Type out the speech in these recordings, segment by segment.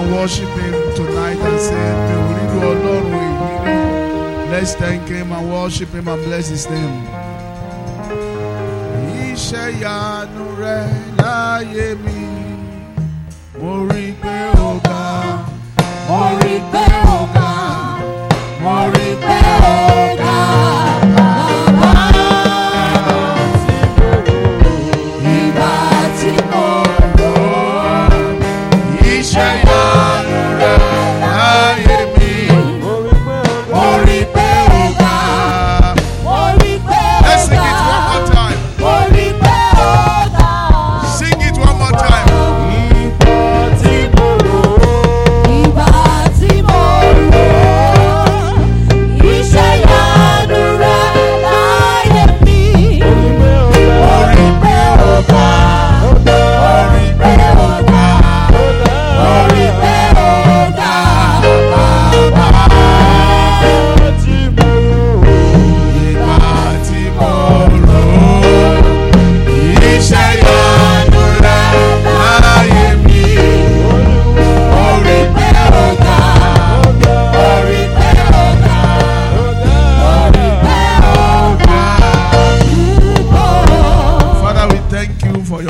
and worship Him tonight and say, "Mi ò rí Ọlọ́run èyí. Let's thank Him and worship Him and bless His name. Iṣẹ́ ìyanu rẹ̀ láyé mi, mo pé ó ga. Pé ó ga, pé ó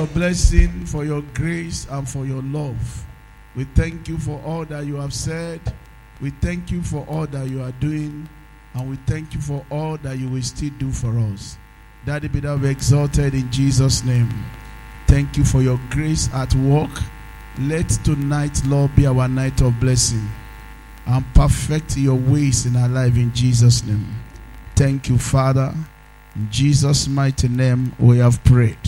your blessing, for your grace, and for your love. We thank you for all that you have said. We thank you for all that you are doing. And we thank you for all that you will still do for us. Daddy, be thou exalted in Jesus' name. Thank you for your grace at work. Let tonight, Lord, be our night of blessing. And perfect your ways in our life in Jesus' name. Thank you, Father. In Jesus' mighty name, we have prayed.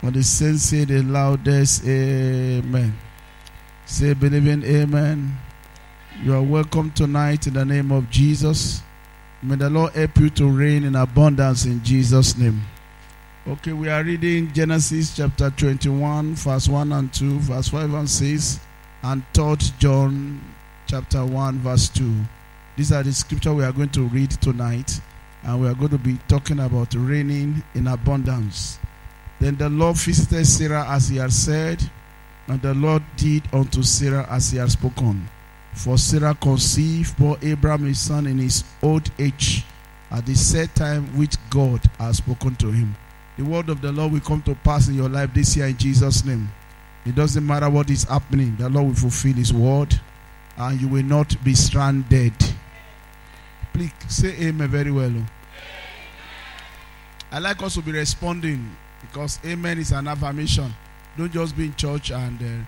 When the saints say the loudest, Amen. Say, believing, Amen. You are welcome tonight in the name of Jesus. May the Lord help you to reign in abundance in Jesus' name. Okay, we are reading Genesis chapter 21, verse 1 and 2, verse 5 and 6, and 3 John chapter 1, verse 2. These are the scripture we are going to read tonight and we are going to be talking about reigning in abundance. Then the Lord visited Sarah as he had said, and the Lord did unto Sarah as he had spoken. For Sarah conceived, bore Abraham a son in his old age, at the set time which God has spoken to him. The word of the Lord will come to pass in your life this year in Jesus' name. It doesn't matter what is happening, the Lord will fulfill his word, and you will not be stranded. Please say amen very well. I like us to be responding because amen is an affirmation. Don't just be in church and. Uh,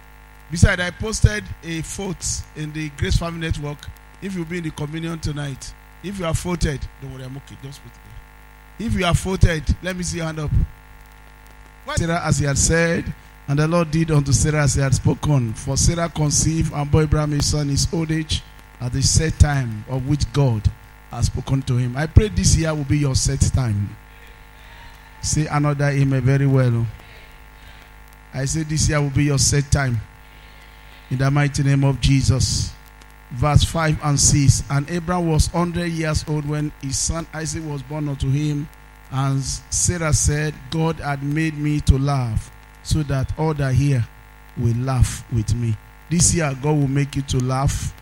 besides, I posted a vote in the Grace Family Network. If you be in the communion tonight, if you are voted, don't worry, I'm okay. Just put it there. If you are voted, let me see your hand up. Sarah, as he had said, and the Lord did unto Sarah as he had spoken. For Sarah conceived and bore Abraham his son his old age at the set time of which God has spoken to him. I pray this year will be your set time. Say another amen very well. Oh. I say this year will be your set time. In the mighty name of Jesus. Verse 5 and 6. And Abraham was 100 years old when his son Isaac was born unto him. And Sarah said, God had made me to laugh, so that all that hear will laugh with me. This year, God will make you to laugh.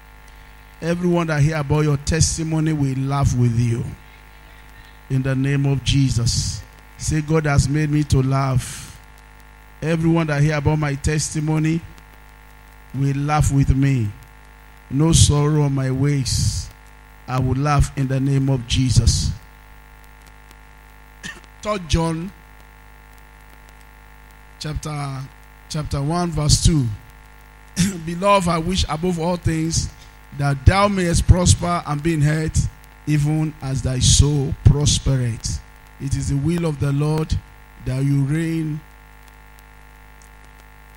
Everyone that hear about your testimony will laugh with you. In the name of Jesus. Say, God has made me to laugh. Everyone that hear about my testimony will laugh with me. No sorrow on my ways. I will laugh in the name of Jesus. Third John chapter chapter 1 verse 2 Beloved, I wish above all things that thou mayest prosper and be in health, even as thy soul prospereth. It is the will of the Lord that you reign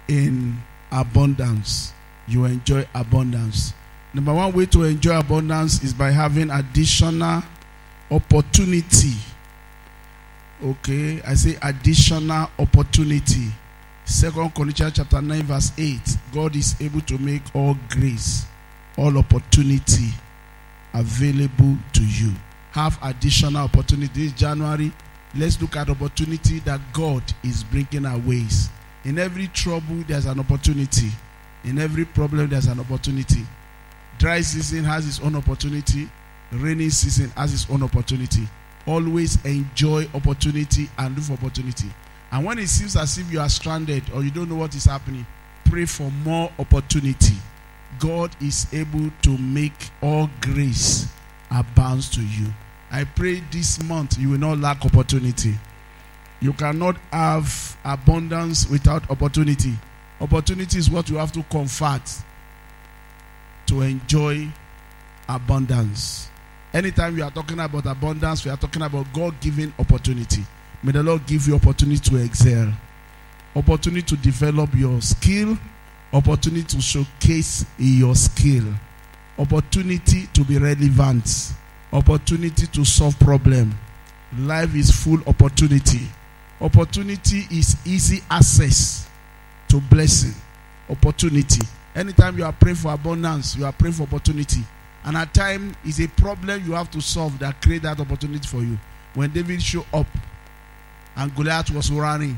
in abundance. You enjoy abundance. Number one way to enjoy abundance is by having additional opportunity. Okay, I say additional opportunity. Second Corinthians chapter 9, verse 8. God is able to make all grace, all opportunity available to you. Have additional opportunity this January. Let's look at opportunity that God is bringing our ways. In every trouble, there's an opportunity. In every problem, there's an opportunity. Dry season has its own opportunity. Rainy season has its own opportunity. Always enjoy opportunity and look for opportunity. And when it seems as if you are stranded or you don't know what is happening, pray for more opportunity. God is able to make all grace abound to you. I pray this month you will not lack opportunity. You cannot have abundance without opportunity. Opportunity is what you have to convert to enjoy abundance. Anytime we are talking about abundance, we are talking about God given opportunity. May the Lord give you opportunity to excel, opportunity to develop your skill, opportunity to showcase your skill, opportunity to be relevant, opportunity to solve problem. Life is full opportunity. Opportunity is easy access to blessing. Opportunity. Anytime you are praying for abundance, you are praying for opportunity. And at time is a problem you have to solve that create that opportunity for you. When David showed up and Goliath was running,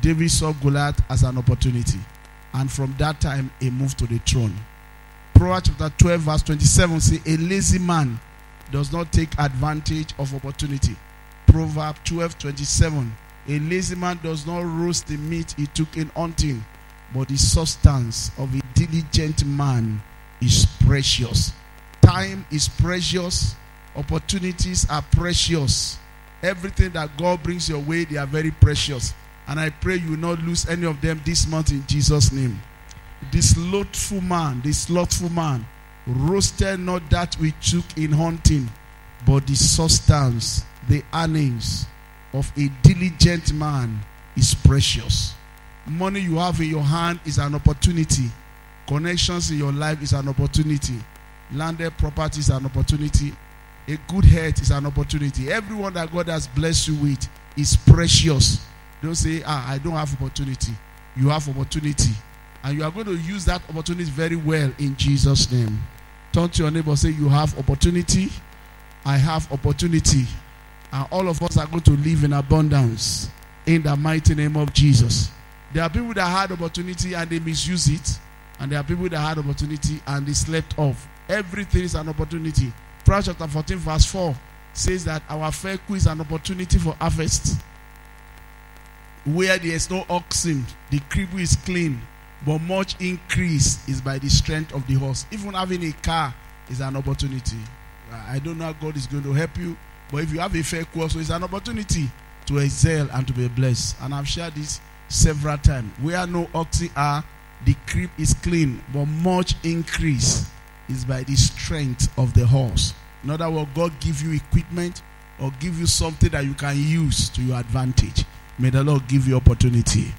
David saw Goliath as an opportunity. And from that time, he moved to the throne. Proverbs chapter 12, verse 27 says, A lazy man does not take advantage of opportunity. Proverbs 12, 27. A lazy man does not roast the meat he took in hunting, but the substance of a diligent man is precious. Time is precious. Opportunities are precious. Everything that God brings your way, they are very precious. And I pray you will not lose any of them this month in Jesus' name. The slothful man, the slothful man, roasted not that we took in hunting, but the substance, the earnings of a diligent man is precious. Money you have in your hand is an opportunity. Connections in your life is an opportunity. Landed property is an opportunity. A good health is an opportunity. Everyone that God has blessed you with is precious. Don't say, ah, I don't have opportunity. You have opportunity. And you are going to use that opportunity very well in Jesus' name. Turn to your neighbor, say, You have opportunity. I have opportunity. And all of us are going to live in abundance in the mighty name of Jesus. There are people that had opportunity and they misuse it. And there are people that had opportunity and they slept off. Everything is an opportunity. Proverbs chapter 14, verse 4 says that our fair is an opportunity for harvest. Where there is no oxen, the cribble is clean, but much increase is by the strength of the horse. Even having a car is an opportunity. I don't know how God is going to help you, but if you have a fair course, so it's an opportunity to excel and to be blessed. And I've shared this several times. Where no oxen are, the crib is clean, but much increase is by the strength of the horse. In other words, God give you equipment or give you something that you can use to your advantage. May the Lord give you opportunity.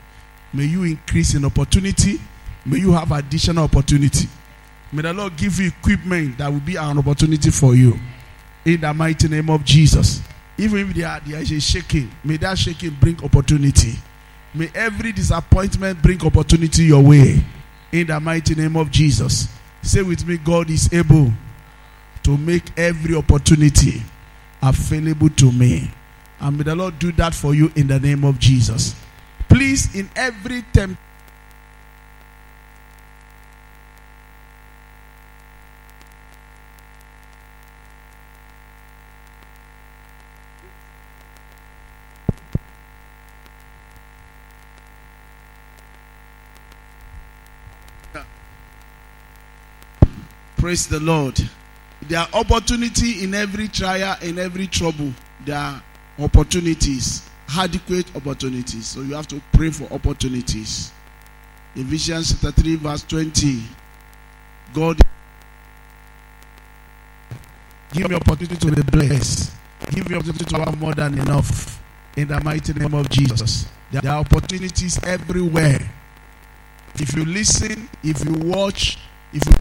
May you increase in opportunity. May you have additional opportunity. May the Lord give you equipment that will be an opportunity for you. In the mighty name of Jesus. Even if there, there is a shaking, may that shaking bring opportunity. May every disappointment bring opportunity your way. In the mighty name of Jesus. Say with me, God is able to make every opportunity available to me. And may the Lord do that for you in the name of Jesus. Please, in every temp. Praise the Lord. There are opportunity in every trial, in every trouble. There are opportunities, adequate opportunities. So you have to pray for opportunities. Ephesians chapter 3, verse 20. God give me opportunity to be blessed. Give me opportunity to have more than enough. In the mighty name of Jesus. There are opportunities everywhere. If you listen, if you watch, if you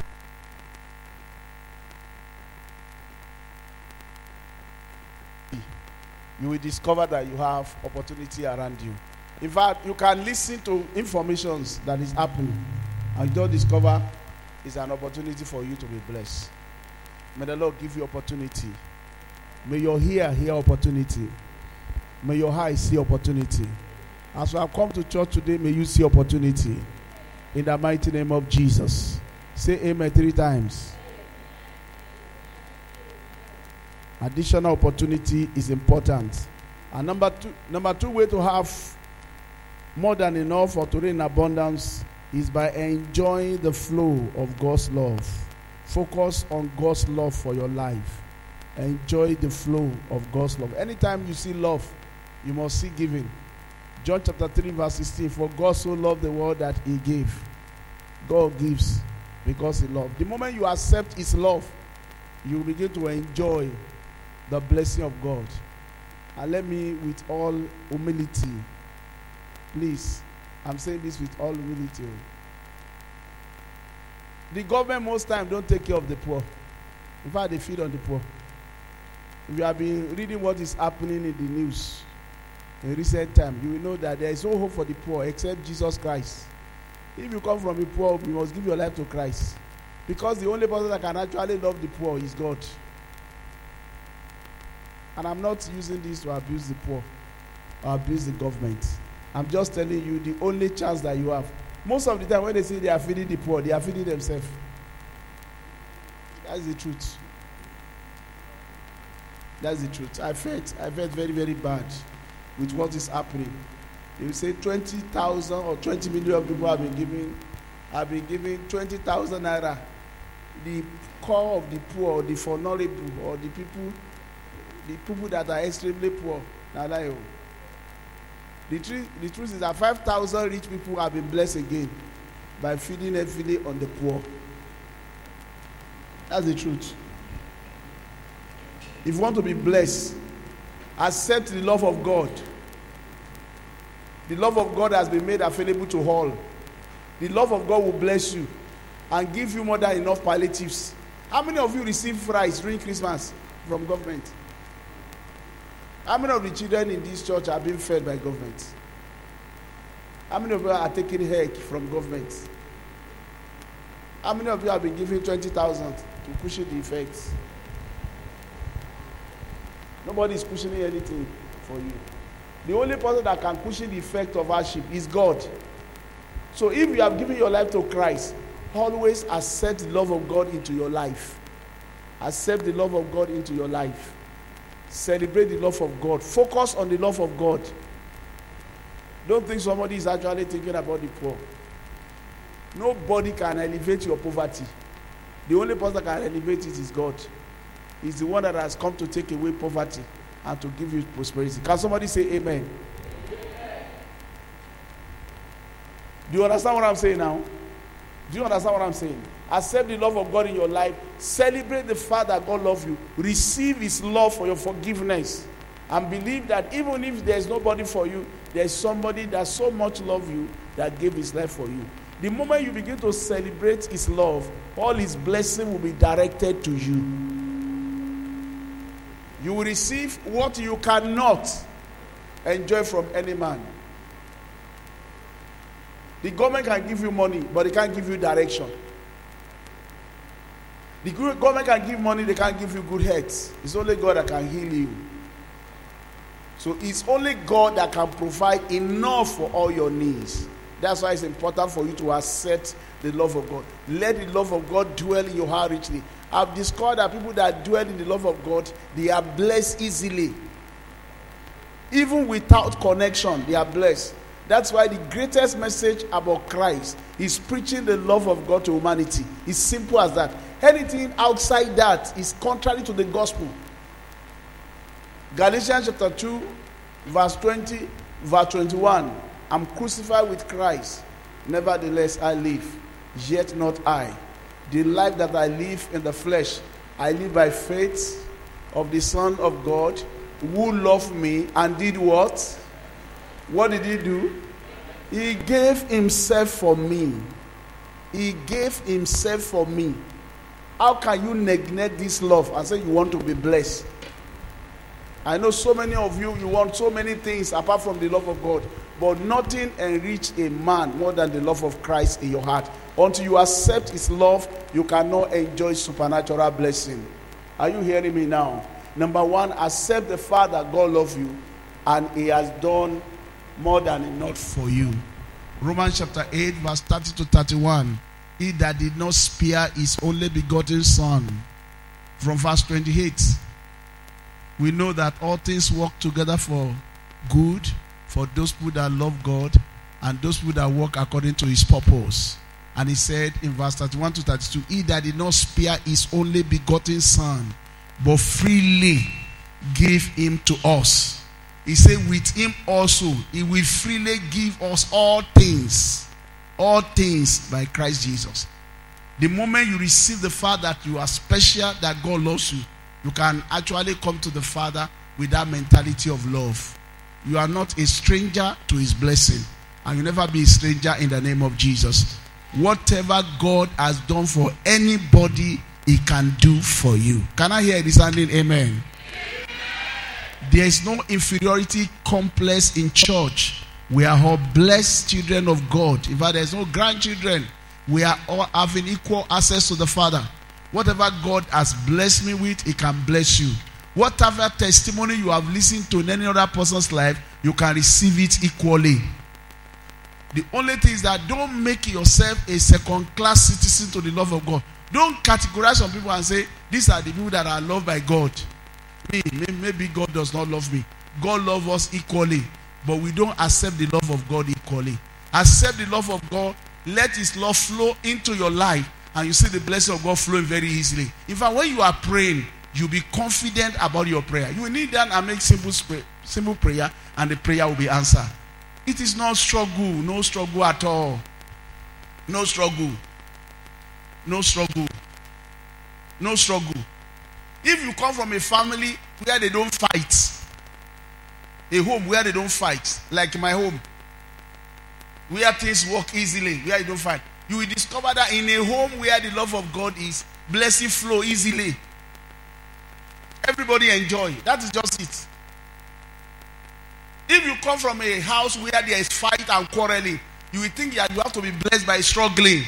you will discover that you have opportunity around you. In fact, you can listen to informations that is happening and you discover it's an opportunity for you to be blessed. May the Lord give you opportunity. May your ear hear opportunity. May your eyes see opportunity. As have come to church today, may you see opportunity. In the mighty name of Jesus. Say amen three times. Additional opportunity is important. And number two, number two way to have more than enough or to reign abundance is by enjoying the flow of God's love. Focus on God's love for your life. Enjoy the flow of God's love. Anytime you see love, you must see giving. John chapter 3, verse 16 For God so loved the world that he gave. God gives because he loved. The moment you accept his love, you begin to enjoy the blessing of God. And let me, with all humility, please, I'm saying this with all humility. The government most time don't take care of the poor. In fact, they feed on the poor. If you have been reading what is happening in the news in recent time, you will know that there is no hope for the poor except Jesus Christ. If you come from the poor, you must give your life to Christ. Because the only person that can actually love the poor is God. And I'm not using this to abuse the poor or abuse the government. I'm just telling you the only chance that you have. Most of the time, when they say they are feeding the poor, they are feeding themselves. That's the truth. That's the truth. I felt, I felt very, very bad with what is happening. They will say 20,000 or 20 million people have been giving, have been giving 20,000 naira. The core of the poor, the vulnerable, or the people, the people that are extremely poor. The, truth, the truth is that 5,000 rich people have been blessed again by feeding heavily on the poor. That's the truth. If you want to be blessed, accept the love of God. The love of God has been made available to all. The love of God will bless you and give you more than enough palliatives. How many of you receive fries during Christmas from government? How many of the children in this church are being fed by government? How many of you are taking help from government? How many of you have been given 20,000 to cushion the effects? Nobody is cushioning anything for you. The only person that can cushion the effect of hardship is God. So if you have given your life to Christ, always accept the love of God into your life. Accept the love of God into your life. Celebrate the love of God. Focus on the love of God. Don't think somebody is actually thinking about the poor. Nobody can elevate your poverty. The only person that can elevate it is God. He's the one that has come to take away poverty and to give you prosperity. Can somebody say amen? Do you understand what I'm saying now? Do you understand what I'm saying? Accept the love of God in your life. Celebrate the fact that God loves you. Receive His love for your forgiveness. And believe that even if there's nobody for you, there's somebody that so much love you that gave His life for you. The moment you begin to celebrate His love, all His blessing will be directed to you. You will receive what you cannot enjoy from any man. The government can give you money, but they can't give you direction. The government can give money, they can't give you good health. It's only God that can heal you. So it's only God that can provide enough for all your needs. That's why it's important for you to accept the love of God. Let the love of God dwell in your heart richly. I've discovered that people that dwell in the love of God, they are blessed easily. Even without connection, they are blessed. That's why the greatest message about Christ is preaching the love of God to humanity. It's simple as that. Anything outside that is contrary to the gospel. Galatians chapter 2, verse 20, verse 21. I'm crucified with Christ. Nevertheless, I live. Yet not I. The life that I live in the flesh, I live by faith of the Son of God who loved me and did what? What did he do? He gave himself for me. He gave himself for me. How can you neglect this love and say you want to be blessed? I know so many of you, you want so many things apart from the love of God, but nothing enrich a man more than the love of Christ in your heart. Until you accept his love, you cannot enjoy supernatural blessing. Are you hearing me now? Number one, accept the fact that God loves you and he has done more than enough for you. Romans chapter 8, verse 30 to 31. He that did not spare his only begotten son. From verse 28. We know that all things work together for good for those who that love God and those who that work according to his purpose. And he said in verse 31 to 32, He that did not spare his only begotten son, but freely gave him to us. He said, With him also he will freely give us all things. All things by Christ Jesus. The moment you receive the fact that you are special, that God loves you, you can actually come to the Father with that mentality of love. You are not a stranger to his blessing, and you'll never be a stranger in the name of Jesus. Whatever God has done for anybody, he can do for you. Can I hear this? Amen. There is no inferiority complex in church. We are all blessed children of God. In fact, there is no grandchildren. We are all having equal access to the Father. Whatever God has blessed me with, He can bless you. Whatever testimony you have listened to in any other person's life, you can receive it equally. The only thing is that don't make yourself a second class citizen to the love of God. Don't categorize some people and say, These are the people that are loved by God. Me, maybe God does not love me. God loves us equally, but we don't accept the love of God equally. Accept the love of God, let His love flow into your life, and you see the blessing of God flowing very easily. In fact, when you are praying, you'll be confident about your prayer. You need that and make simple, simple prayer, and the prayer will be answered. It is not struggle, no struggle at all. No struggle. No struggle. No struggle. If you come from a family where they don't fight, a home where they don't fight, like my home, where things work easily, where you don't fight, you will discover that in a home where the love of God is, blessing flow easily. Everybody enjoy. That is just it. If you come from a house where there is fight and quarreling, you will think that you have to be blessed by struggling.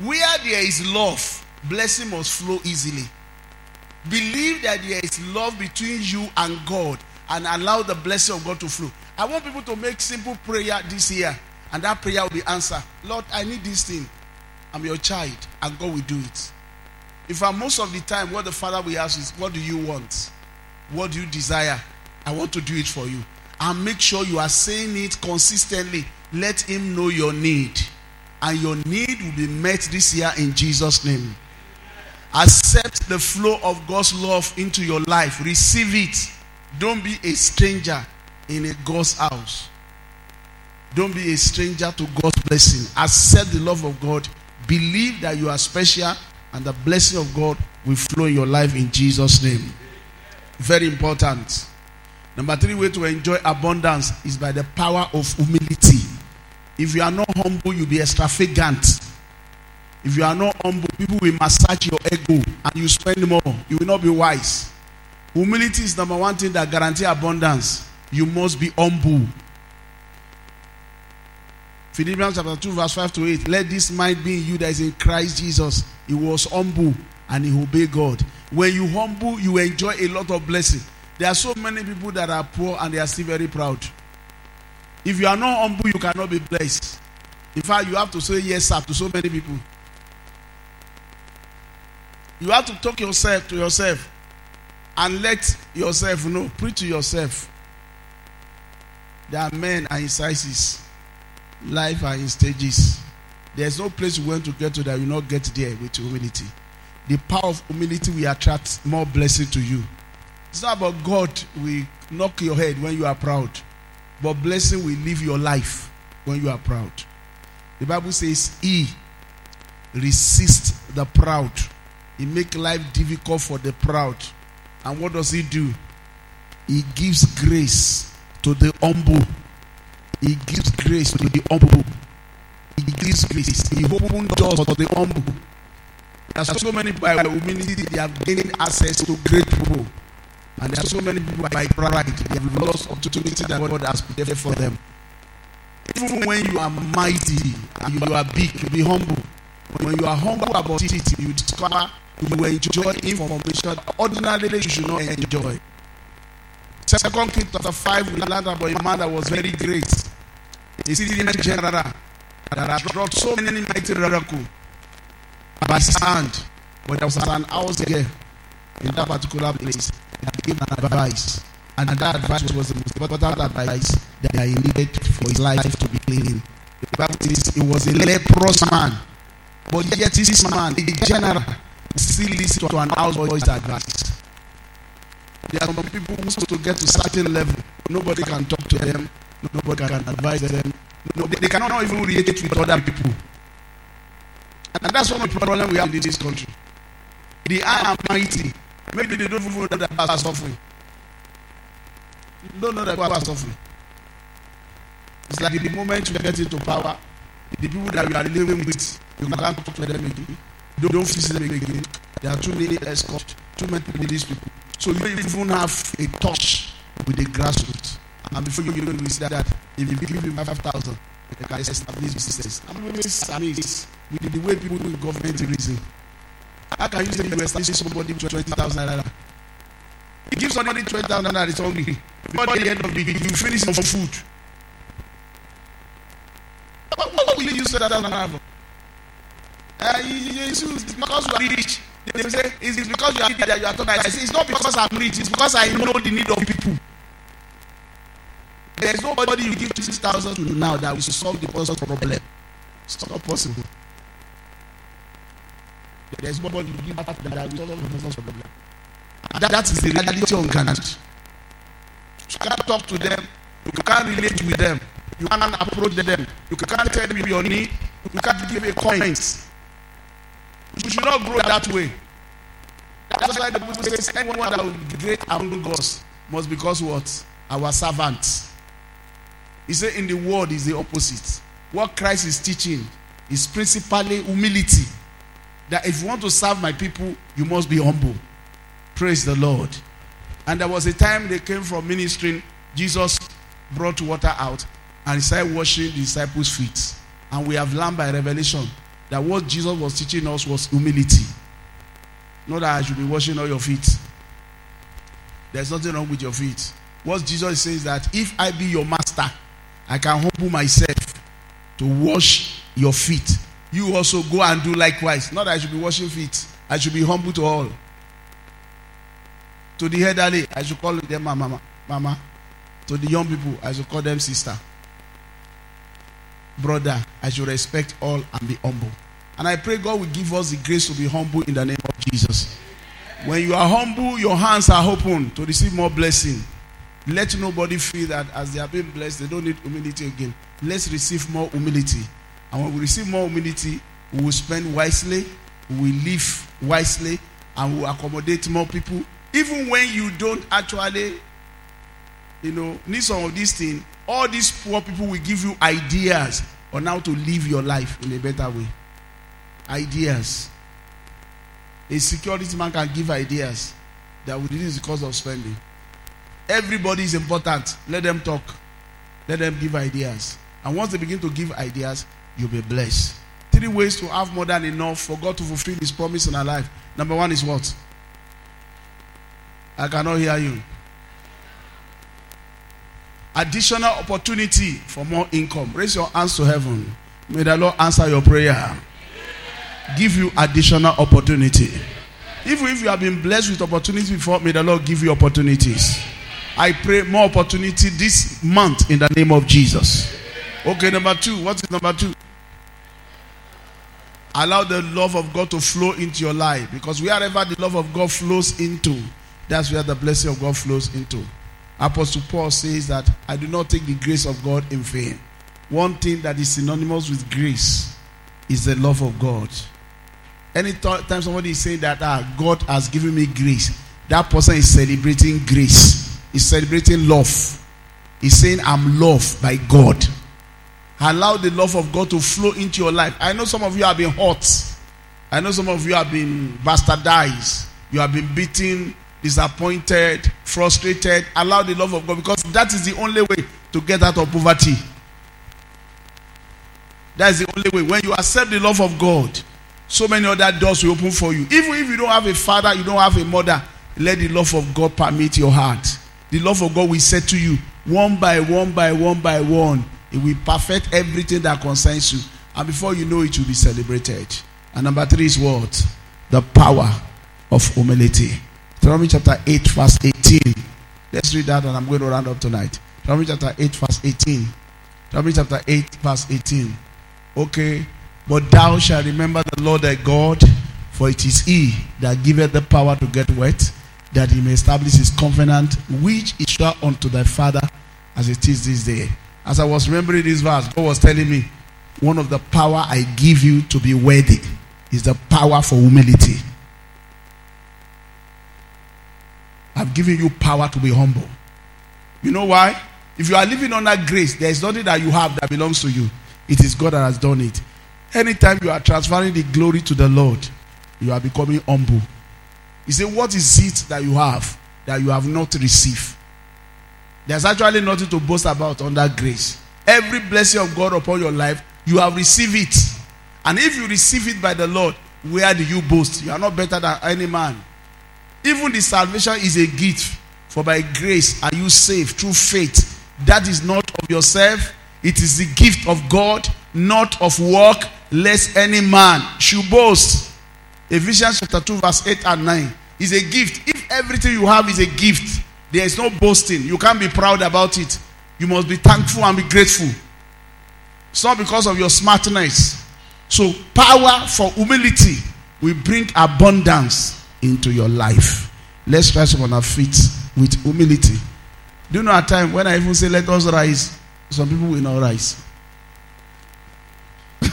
Where there is love, blessing must flow easily. Believe that there is love between you and God and allow the blessing of God to flow. I want people to make simple prayer this year, and that prayer will be answered. Lord, I need this thing. I'm your child, and God will do it. In fact, most of the time, what the Father will ask is, What do you want? What do you desire? I want to do it for you. And make sure you are saying it consistently. Let Him know your need. And your need will be met this year in Jesus' name. Accept the flow of God's love into your life. Receive it. Don't be a stranger in a God's house. Don't be a stranger to God's blessing. Accept the love of God. Believe that you are special and the blessing of God will flow in your life in Jesus' name. Very important. Number three way to enjoy abundance is by the power of humility. If you are not humble, you'll be extravagant. If you are not humble, people will massage your ego and you spend more. You will not be wise. Humility is number one thing that guarantees abundance. You must be humble. Philippians chapter 2, verse 5 to 8. Let this mind be in you that is in Christ Jesus. He was humble and he obeyed God. When you humble, you enjoy a lot of blessing. There are so many people that are poor and they are still very proud. If you are not humble, you cannot be blessed. In fact, you have to say yes, sir, to so many people. You have to talk yourself to yourself and let yourself know. Preach to yourself. There are men and in sizes. Life are in stages. There's no place you want to get to that you not get there with humility. The power of humility will attract more blessing to you. It's not about God will knock your head when you are proud, but blessing will live your life when you are proud. The Bible says, He resists the proud. He make life difficult for the proud. And what does he do? He gives grace to the humble. He gives grace to the humble. He gives grace. He opens doors for the humble. There are so many by humility they have gained access to great people. And there are so many people by pride they have lost opportunity that God has prepared for them. Even when you are mighty and you are big, be humble. When you are humble about it, you discover you will enjoy information ordinarily you should not enjoy. Second Kings chapter 5, we learned about a man that was very great. a Syrian general that has brought so many mighty miracles by his hand. But there was an house there in that particular place that gave an advice. And that advice was the most important advice that he needed for his life to be clean. The Bible says he was a leprous man. But yet this man, a general, still listen to an houseboy's advice. There are some people who supposed to get to certain level. Nobody can talk to them. Nobody can advise them. No, they, they cannot even relate with other people. And that's one of the problems we have in this country. The high and mighty, maybe they don't even know that people are suffering. They don't know that people are suffering. It's like in the moment you get into power, the people that you are living with, you can't talk to them again. You don't visit them again. There are too many escorts, too many these people. So you don't even have a touch with the grassroots. And before you know, you that if you give him 5,000, they can establish business. I'm always amazed with the way people in government reason. How can you say you establish somebody with 20,000 naira? You give somebody 20,000 naira, it's hungry. Before the end of the day, you finish some food. What, what will you use 20,000 naira for? Uh, you, it's because you are rich. They say it's because you are rich that you are talking. I say it's not because I'm rich. It's because I know the need of people. There is nobody you give six thousand to now that will solve the person's problem. It's not possible. There is nobody you give that that will solve the person's problem. And that, that is the reality on Ghana. You can't talk to them. You can't relate with them. You can't approach them. You can't tell them your need. You can't give a coins. You should not grow that way. That's why the Bible says anyone that will be great among us must because what? Our servants. He said in the world is the opposite. What Christ is teaching is principally humility. That if you want to serve my people, you must be humble. Praise the Lord. And there was a time they came from ministering. Jesus brought water out and started washing the disciples' feet. And we have learned by revelation that what Jesus was teaching us was humility. Not that I should be washing all your feet. There's nothing wrong with your feet. What Jesus says that if I be your master, I can humble myself to wash your feet. You also go and do likewise. Not that I should be washing feet. I should be humble to all. To the elderly, I should call them mama. Mama. To the young people, I should call them sister. Brother, I should respect all and be humble. And I pray God will give us the grace to be humble in the name of Jesus. When you are humble, your hands are open to receive more blessing. Let nobody feel that as they are being blessed, they don't need humility again. Let's receive more humility. And when we receive more humility, we will spend wisely, we will live wisely, and we will accommodate more people. Even when you don't actually, you know, need some of these things, all these poor people will give you ideas on how to live your life in a better way. Ideas. A security man can give ideas that will reduce the cost of spending. Everybody is important. Let them talk. Let them give ideas. And once they begin to give ideas, you'll be blessed. Three ways to have more than enough for God to fulfill His promise in our life. Number one is what? I cannot hear you. Additional opportunity for more income. Raise your hands to heaven. May the Lord answer your prayer. Give you additional opportunity. Even if you have been blessed with opportunities before, may the Lord give you opportunities. I pray more opportunity this month in the name of Jesus. Okay, number two. What is number two? Allow the love of God to flow into your life because wherever the love of God flows into, that's where the blessing of God flows into. Apostle Paul says that I do not take the grace of God in vain. One thing that is synonymous with grace is the love of God. Anytime somebody is saying that ah, God has given me grace, that person is celebrating grace. He's celebrating love. He's saying, I'm loved by God. Allow the love of God to flow into your life. I know some of you have been hurt. I know some of you have been bastardized. You have been beaten, disappointed, frustrated. Allow the love of God because that is the only way to get out of poverty. That is the only way. When you accept the love of God, so many other doors will open for you. Even if you don't have a father, you don't have a mother, let the love of God permeate your heart. The love of God will say to you, one by one by one by one, it will perfect everything that concerns you. And before you know it, you'll be celebrated. And number three is what? The power of humility. Deuteronomy chapter 8, verse 18. Let's read that and I'm going to round up tonight. Deuteronomy chapter 8, verse 18. Deuteronomy chapter 8, verse 18. Okay. But thou shalt remember the Lord thy God, for it is he that giveth the power to get wet, that he may establish his covenant, which he swore unto thy father as it is this day. As I was remembering this verse, God was telling me, one of the power I give you to be worthy is the power for humility. I've given you power to be humble. You know why? If you are living under grace, there is nothing that you have that belongs to you. It is God that has done it. Anytime you are transferring the glory to the Lord, you are becoming humble. He said, What is it that you have that you have not received? There's actually nothing to boast about under grace. Every blessing of God upon your life, you have received it. And if you receive it by the Lord, where do you boast? You are not better than any man. Even the salvation is a gift. For by grace are you saved through faith. That is not of yourself, it is the gift of God, not of work, lest any man should boast. Ephesians chapter 2, verse 8 and 9 is a gift. If everything you have is a gift, there is no boasting. You can't be proud about it. You must be thankful and be grateful. It's not because of your smartness. So, power for humility will bring abundance into your life. Let's rise on our feet with humility. Do you know at time when I even say let us rise, some people will not rise.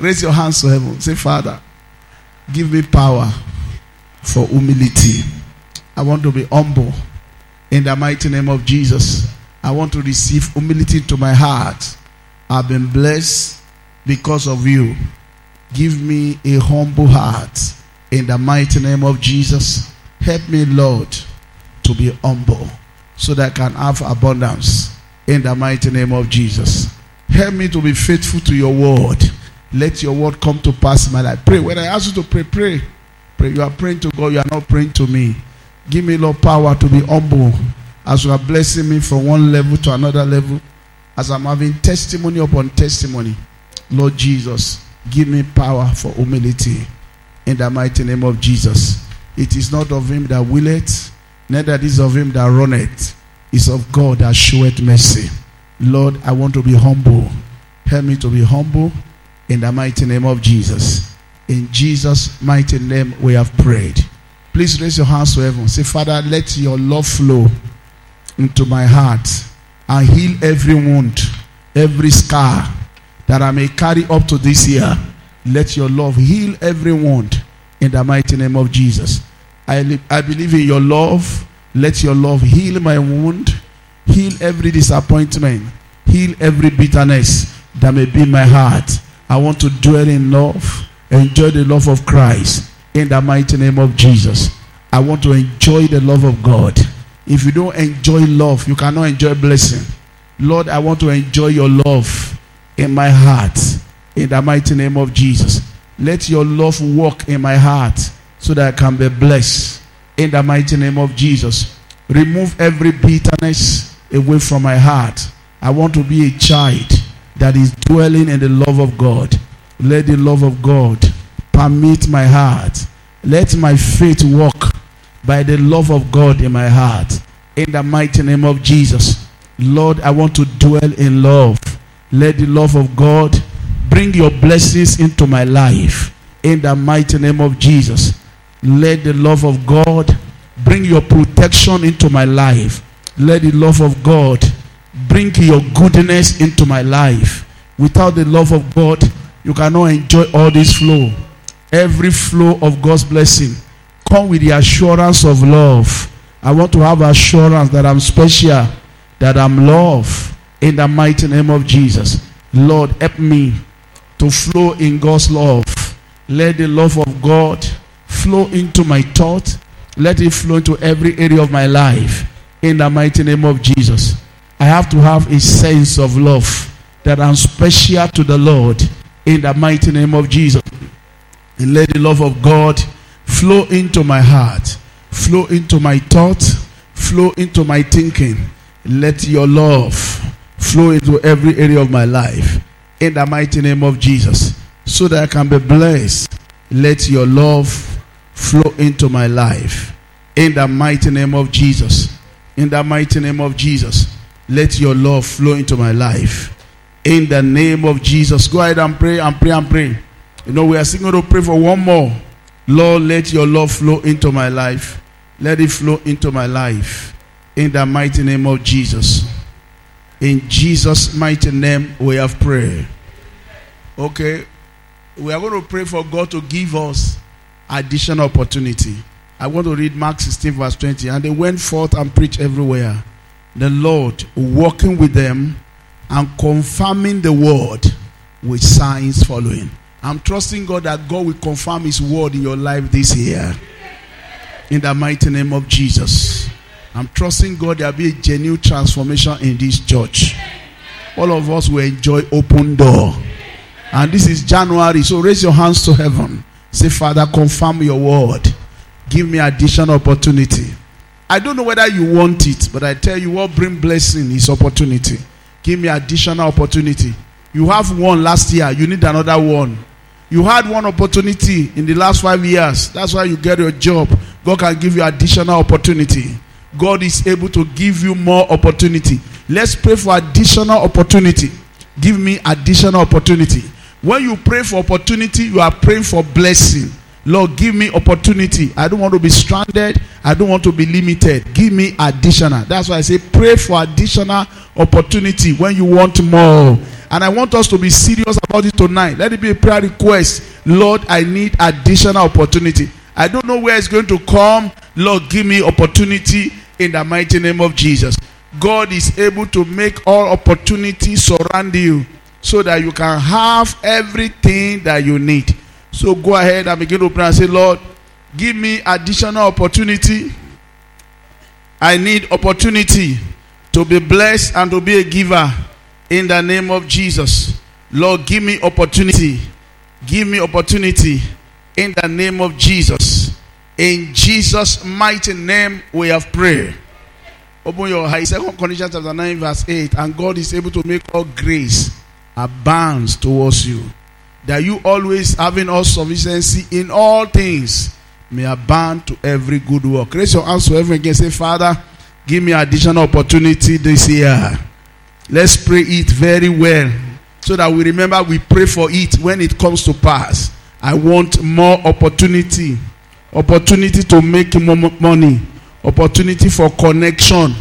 Raise your hands to heaven. Say, Father, give me power for humility. I want to be humble in the mighty name of Jesus. I want to receive humility to my heart. I've been blessed because of you. Give me a humble heart in the mighty name of Jesus. Help me, Lord, to be humble so that I can have abundance in the mighty name of Jesus. Help me to be faithful to your word. Let your word come to pass in my life. Pray. When I ask you to pray, pray. Pray. You are praying to God, you are not praying to me. Give me, Lord, power to be humble as you are blessing me from one level to another level. As I'm having testimony upon testimony. Lord Jesus, give me power for humility in the mighty name of Jesus. It is not of him that willeth, neither is of him that runneth. It's of God that showeth mercy. Lord, I want to be humble. Help me to be humble in the mighty name of Jesus. In Jesus' mighty name, we have prayed. Please raise your hands to heaven. Say, Father, let your love flow into my heart and heal every wound, every scar that I may carry up to this year. Let your love heal every wound in the mighty name of Jesus. I, li- I believe in your love. Let your love heal my wound, heal every disappointment, heal every bitterness that may be in my heart. I want to dwell in love, enjoy the love of Christ in the mighty name of Jesus. I want to enjoy the love of God. If you don't enjoy love, you cannot enjoy blessing. Lord, I want to enjoy your love in my heart in the mighty name of Jesus. Let your love walk in my heart so that I can be blessed in the mighty name of Jesus. Remove every bitterness away from my heart. I want to be a child that is dwelling in the love of God. Let the love of God permeate my heart. Let my faith walk by the love of God in my heart. In the mighty name of Jesus. Lord, I want to dwell in love. Let the love of God bring your blessings into my life. In the mighty name of Jesus. Let the love of God bring your protection into my life. Let the love of God bring your goodness into my life. Without the love of God, you cannot enjoy all this flow. Every flow of God's blessing come with the assurance of love. I want to have assurance that I'm special, that I'm loved in the mighty name of Jesus. Lord, help me to flow in God's love. Let the love of God flow into my thought. Let it flow into every area of my life in the mighty name of Jesus. I have to have a sense of love that I'm special to the Lord in the mighty name of Jesus. And let the love of God flow into my heart, flow into my thought, flow into my thinking let your love flow into every area of my life in the mighty name of Jesus so that I can be blessed. Let your love flow into my life in the mighty name of Jesus. In the mighty name of Jesus, let your love flow into my life in the name of Jesus. Go ahead and pray and pray and pray. You know, we are still going to pray for one more. Lord, let your love flow into my life. Let it flow into my life in the mighty name of Jesus. In Jesus' mighty name, we have prayed. Okay, we are going to pray for God to give us additional opportunity. I want to read Mark 16, verse 20. And they went forth and preached everywhere. The Lord walking with them and confirming the word with signs following. I'm trusting God that God will confirm His word in your life this year. In the mighty name of Jesus. I'm trusting God there will be a genuine transformation in this church. All of us will enjoy open door. And this is January, so raise your hands to heaven. Say, Father, confirm your word. Give me additional opportunity. I don't know whether you want it, but I tell you what bring blessing is opportunity. Give me additional opportunity. You have one last year, you need another one. You had one opportunity in the last five years. That's why you get your job. God can give you additional opportunity. God is able to give you more opportunity. Let's pray for additional opportunity. Give me additional opportunity. When you pray for opportunity, you are praying for blessing. Lord, give me opportunity. I don't want to be stranded. I don't want to be limited. Give me additional. That's why I say pray for additional opportunity when you want more. And I want us to be serious about it tonight. Let it be a prayer request. Lord, I need additional opportunity. I don't know where it's going to come. Lord, give me opportunity in the mighty name of Jesus. God is able to make all opportunities surround you so that you can have everything that you need. So go ahead and begin to pray and say, Lord, give me additional opportunity. I need opportunity to be blessed and to be a giver in the name of Jesus. Lord, give me opportunity. Give me opportunity in the name of Jesus. In Jesus' mighty name, we have prayed. Open your eyes. Second Corinthians chapter 9, verse 8. And God is able to make all grace abound towards you. That you always having all sufficiency in all things may abound to every good work. Raise your hands to heaven again. Say, Father, give me additional opportunity this year. Let's pray it very well so that we remember we pray for it when it comes to pass. I want more opportunity, opportunity to make more money, opportunity for connection,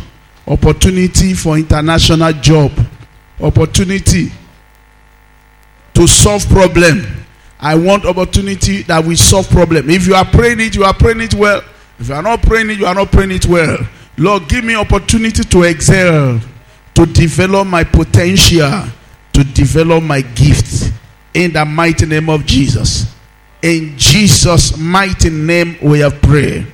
opportunity for international job, opportunity to solve problem. I want opportunity that will solve problem. If you are praying it, you are praying it well. If you are not praying it, you are not praying it well. Lord, give me opportunity to excel, to develop my potential, to develop my gifts in the mighty name of Jesus. In Jesus' mighty name, we have prayed.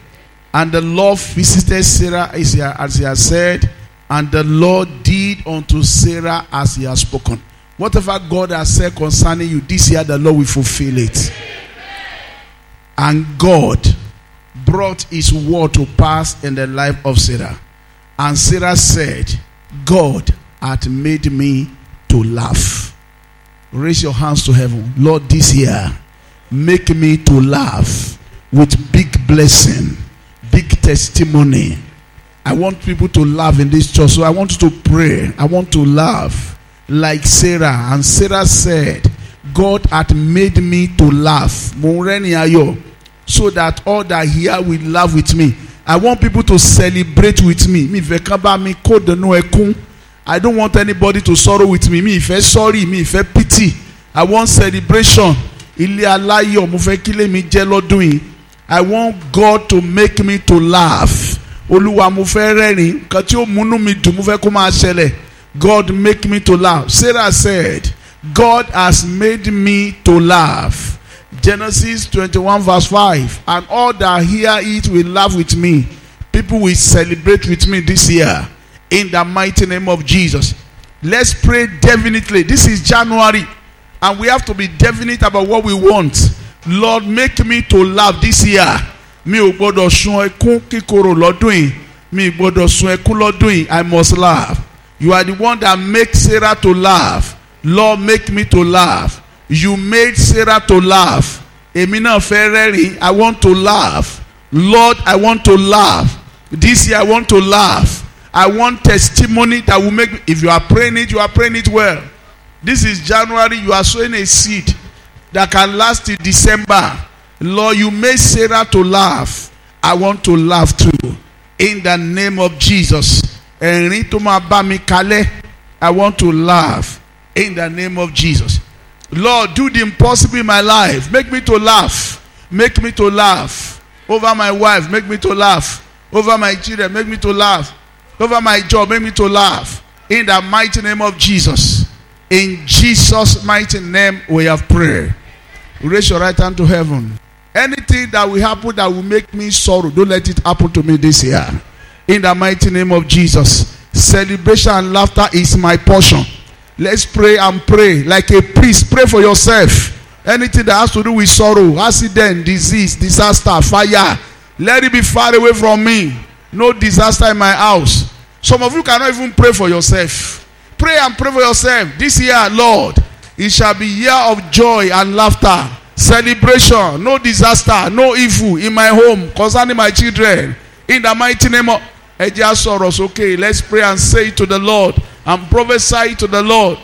And the Lord visited Sarah as he, as he has said, and the Lord did unto Sarah as he has spoken. Whatever God has said concerning you this year, the Lord will fulfill it. And God brought his word to pass in the life of Sarah. And Sarah said, God hath made me to laugh. Raise your hands to heaven. Lord, this year, make me to laugh with big blessing, big testimony. I want people to laugh in this church. So I want you to pray. I want to laugh like Sarah. And Sarah said, God hath made me to laugh. So that all that hear will laugh with me. I want people to celebrate with me. I don't want anybody to sorrow with me. Mi ìfẹ́ sorry, mi ìfẹ́ pity. I want celebration. Kílé mi. I want God to make me to laugh. Olúwa múnú mi. God make me to laugh. Sarah said, God has made me to laugh. Genesis 21 verse 5. And all that hear it will laugh with me. People will celebrate with me this year. In the mighty name of Jesus. Let's pray definitely. This is January. And we have to be definite about what we want. Lord, make me to laugh this year. Mi ò gbọ́dọ̀ sun ẹkún kíkorò lọ́dún yìí. mi gbọ́dọ̀ sun ẹkún lọ́dún I must laugh you are the one that make Sarah to laugh Lord make me to laugh you made Sarah to laugh èmi náà fẹ́ rẹ́rìn I want to laugh Lord I want to laugh this year I want to laugh I want testimony that will make if you are praying it you are praying it well. This is January you are sowing a seed that can last till December. Lord you made Sarah to laugh. I want to laugh too. In the name of Jesus. I want to laugh. In the name of Jesus. Lord do the impossible in my life. Make me to laugh. Make me to laugh. Over my wife make me to laugh. Over my children make me to laugh over my job make me to laugh. In the mighty name of Jesus. In Jesus mighty name we have prayed. Raise your right hand to heaven. Anything that will happen that will make me sorrow don't let it happen to me this year. In the mighty name of Jesus. Celebration and laughter is my portion. Let's pray and pray like a priest. Pray for yourself. Anything that has to do with sorrow accident disease disaster fire let it be far away from me no disaster in my house. Some of you cannot even pray for yourself. Pray and pray for yourself. This year lord it shall be year of joy and laughter celebration. No disaster no evil in my home concerning my children. In the mighty name of sọ̀rọ̀ sókè. Let's pray and say to the lord and prophesy to the lord.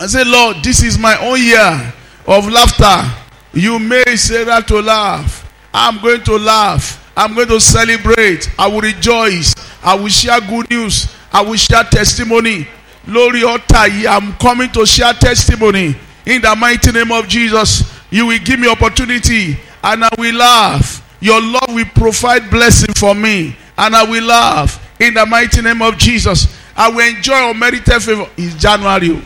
I say lord this is my own year of laughter. You may say that to laugh. I'm going to laugh i'm going to celebrate. I will rejoice. I will share good news. I will share testimony. Ọ̀tá yìí i'm coming to share testimony. In the mighty name of jesus you will give me opportunity and i will laugh. Your love will provide blessing for me and i will laugh. In the mighty name of jesus i will enjoy unmerited favour it's january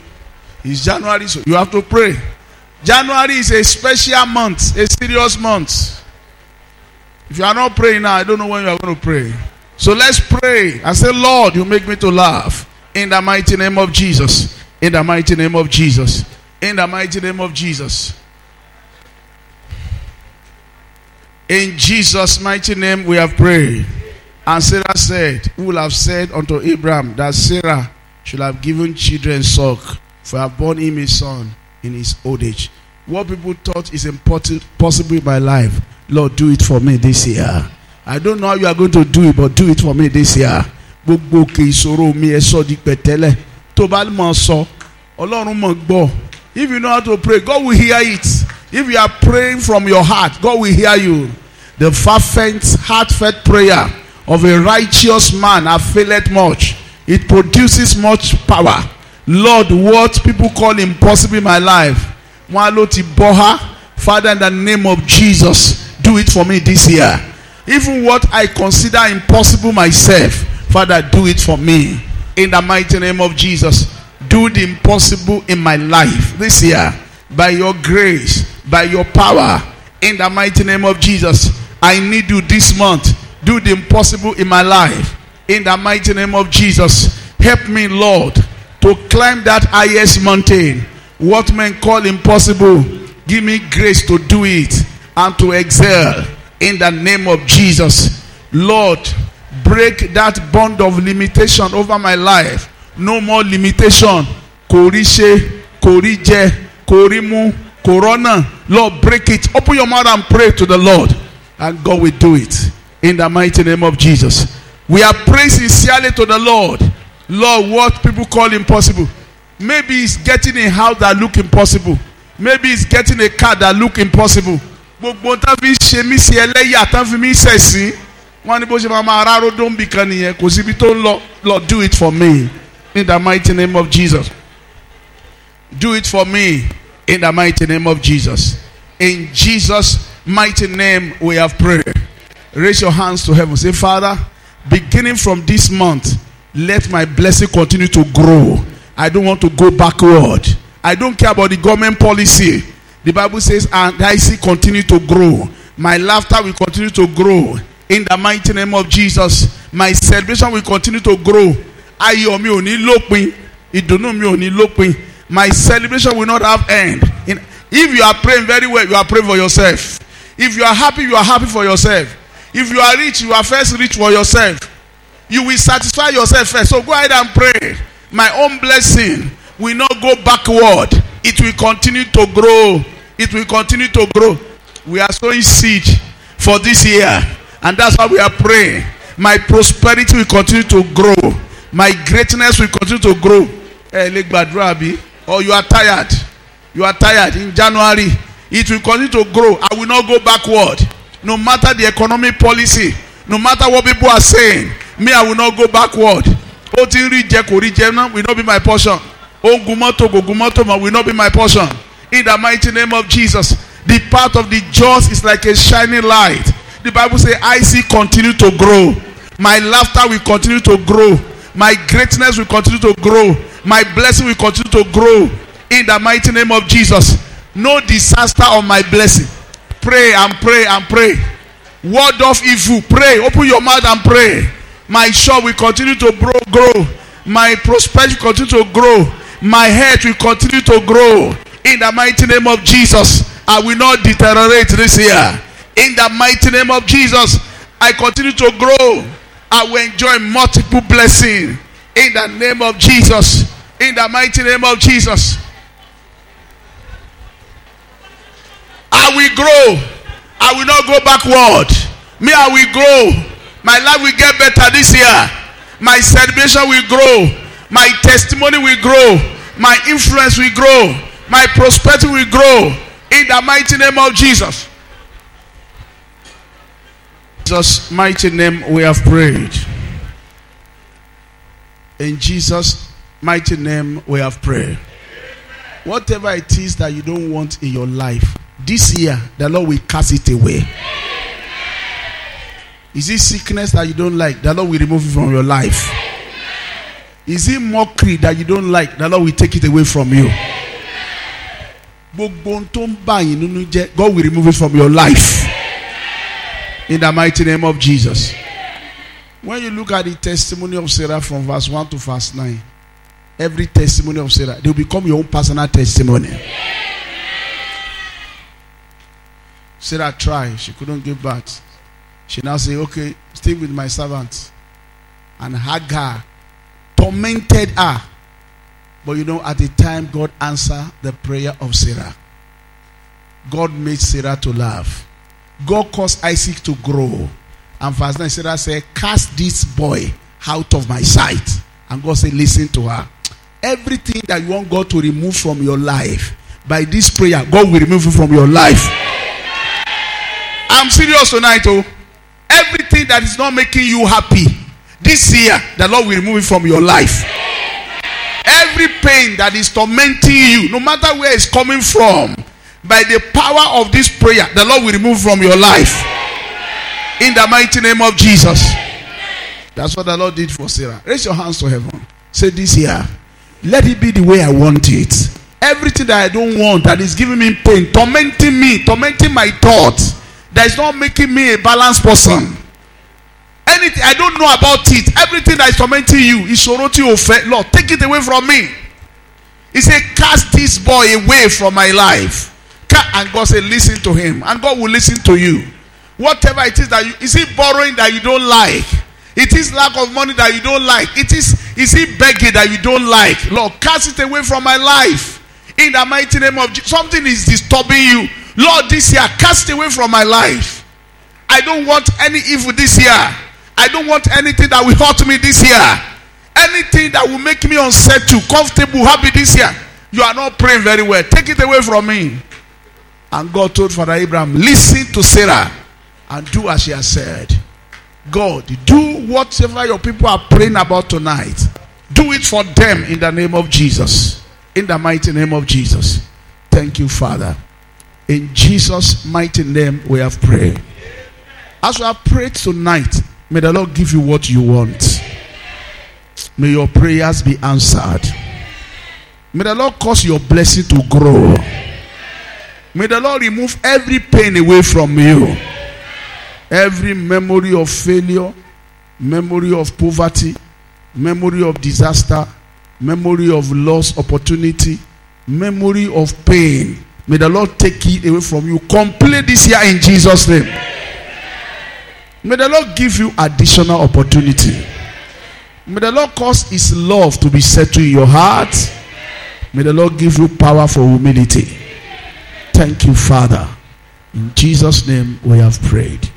it's january so you have to pray. January is a special month a serious month if you are not praying now i don't know when you are going to pray. So let's pray. I say lord you make me to laugh in the mighty name of jesus. In the mighty name of jesus. In the mighty name of jesus. In jesus mighty name we have prayed. And sarah said who will have said unto abraham that sarah should have given children suck for I have born him a son in his old age? What people thought is important possible in my life lord do it for me this year. I don't know how you are going to do it but do it for me this year. Gbogbo òkè ìṣòro mi ẹ sọ di pẹ̀tẹ́lẹ̀. Tó bá mọ̀ sọ ọlọ́run mọ̀ gbọ́. If you know how to pray god will hear it. If you are praying from your heart god will hear you. The fervent heartfelt prayer of a righteous man availeth much. It produces much power. Lord what people call impossible in my life wọn á ló ti bọ́ ha. Father in the name of jesus do it for me this year. Even what i consider impossible myself father do it for me. In the mighty name of jesus do the impossible in my life this year. By your grace by your power in the mighty name of jesus i need you this month. Do the impossible in my life. In the mighty name of jesus help me lord to climb that highest mountain. What men call impossible give me grace to do it and to excel in the name of jesus. Lord break that bond of limitation over my life. No more limitation. Kò rí ṣe rọ́nà lord break it. Open your mouth and pray to the lord and god will do it. In the mighty name of jesus. We are praying sincerely to the lord. Lord what people call impossible. Maybe it's getting a house that look impossible. Maybe it's getting a car that look impossible gbogbo tán fi ṣe mí sí ẹlẹ́yà tán fi mí ṣẹ̀sín wọ́n ní bó ṣe máa máa dóńbì kan nìyẹn kò síbi tó ń lọ. Lord do it for me in the mighty name of jesus. Do it for me in the mighty name of jesus. In jesus mighty name we have prayed. Raise your hands to heaven. Say father beginning from this month let my blessing continue to grow. I don't want to go backward. I don't care about the government policy the bible says and Isaac continue to grow. My laughter will continue to grow. In the mighty name of jesus my celebration will continue to grow. My celebration will not have end. If you are praying very well you are praying for yourself. If you are happy you are happy for yourself. If you are rich you are first rich for yourself. You will satisfy yourself first. So go ahead and pray. My own blessing will not go backward. It will continue to grow. It will continue to grow. We are sowing seed for this year. And that's why we are praying. My prosperity will continue to grow. My greatness will continue to grow. Hey, lè gbàdúrà bí? Or you are tired. You are tired in January. It will continue to grow. I will not go backward. No matter the economic policy, no matter what people are saying, me, I will not go backward. Ó ti ń rí jẹ kò rí jẹ náà will not be my portion. Ó ń gun mọ́tò kò gun mọ́tò mọ́ will not be my portion. In the mighty name of Jesus, the path of the just is like a shining light. The Bible says, Isaac continue to grow. My laughter will continue to grow. My greatness will continue to grow. My blessing will continue to grow. In the mighty name of Jesus. No disaster on my blessing. Pray and pray and pray. Word of evil. Pray. Open your mouth and pray. My shop will continue to grow. grow. My prosperity will continue to grow. My health will continue to grow. In the mighty name of Jesus. I will not deteriorate this year. In the mighty name of Jesus. I continue to grow. I will enjoy multiple blessing. In the name of Jesus. In the mighty name of Jesus. I will grow. I will not go backward. Me, I will grow. My life will get better this year. My celebration will grow. My testimony will grow. My influence will grow. My prosperity will grow. In the mighty name of Jesus. Jesus' mighty name we have prayed. In Jesus' mighty name we have prayed. Whatever it is that you don't want in your life, this year the Lord will cast it away. Is it sickness that you don't like? The Lord will remove it from your life. Is it mockery that you don't like? The Lord will take it away from you. Gbogbo ohun tó ń bà yín nínú jẹ́, God will remove it from your life. In the mighty name of Jesus. When you look at the testimony of Sarah from verse 1 to verse 9, every testimony of Sarah, they will become your own personal testimony. Sarah tried, she couldn't give birth. She now say, Okay, stay with my servant. And Hagar tormented her. But you know, at the time, God answered the prayer of Sarah. God made Sarah to laugh. God caused Isaac to grow. And verse 9, Sarah said, Cast this boy out of my sight. And God said, Listen to her. Everything that you want God to remove from your life, by this prayer, God will remove it from your life. I'm serious tonight, oh. Everything that is not making you happy, this year, the Lord will remove it from your life. Every pain that is tormenting you, no matter where it's coming from, by the power of this prayer, the Lord will remove from your life. In the mighty name of Jesus. That's what the Lord did for Sarah. Raise your hands to heaven. Say this year, let it be the way I want it. Everything that I don't want that is giving me pain, tormenting me, tormenting my thoughts, that is not making me a balanced person. Anything I don't know about it, everything that is tormenting you, is soroti ofe. Lord, take it away from me. He said, Cast this boy away from my life. And God said, Listen to him. And God will listen to you. Whatever it is that you is it borrowing that you don't like? It is lack of money that you don't like. It is is it begging that you don't like. Lord, cast it away from my life. In the mighty name of Jesus. Something is disturbing you. Lord, this year, cast away from my life. I don't want any evil this year. I don't want anything that will hurt me this year. Anything that will make me unsettled, comfortable, happy this year. You are not praying very well. Take it away from me. And God told Father Abraham, listen to Sarah and do as she has said. God, do whatever your people are praying about tonight. Do it for them in the name of Jesus. In the mighty name of Jesus. Thank you, Father. In Jesus' mighty name, we have prayed. As we have prayed tonight, may the Lord give you what you want. May your prayers be answered. May the Lord cause your blessing to grow. May the Lord remove every pain away from you. Every memory of failure, memory of poverty, memory of disaster, memory of lost opportunity, memory of pain. May the Lord take it away from you. Complete this year in Jesus' name. May the Lord give you additional opportunity. May the Lord cause His love to be settled in your heart. May the Lord give you power for humility. Thank you, Father. In Jesus' name we have prayed.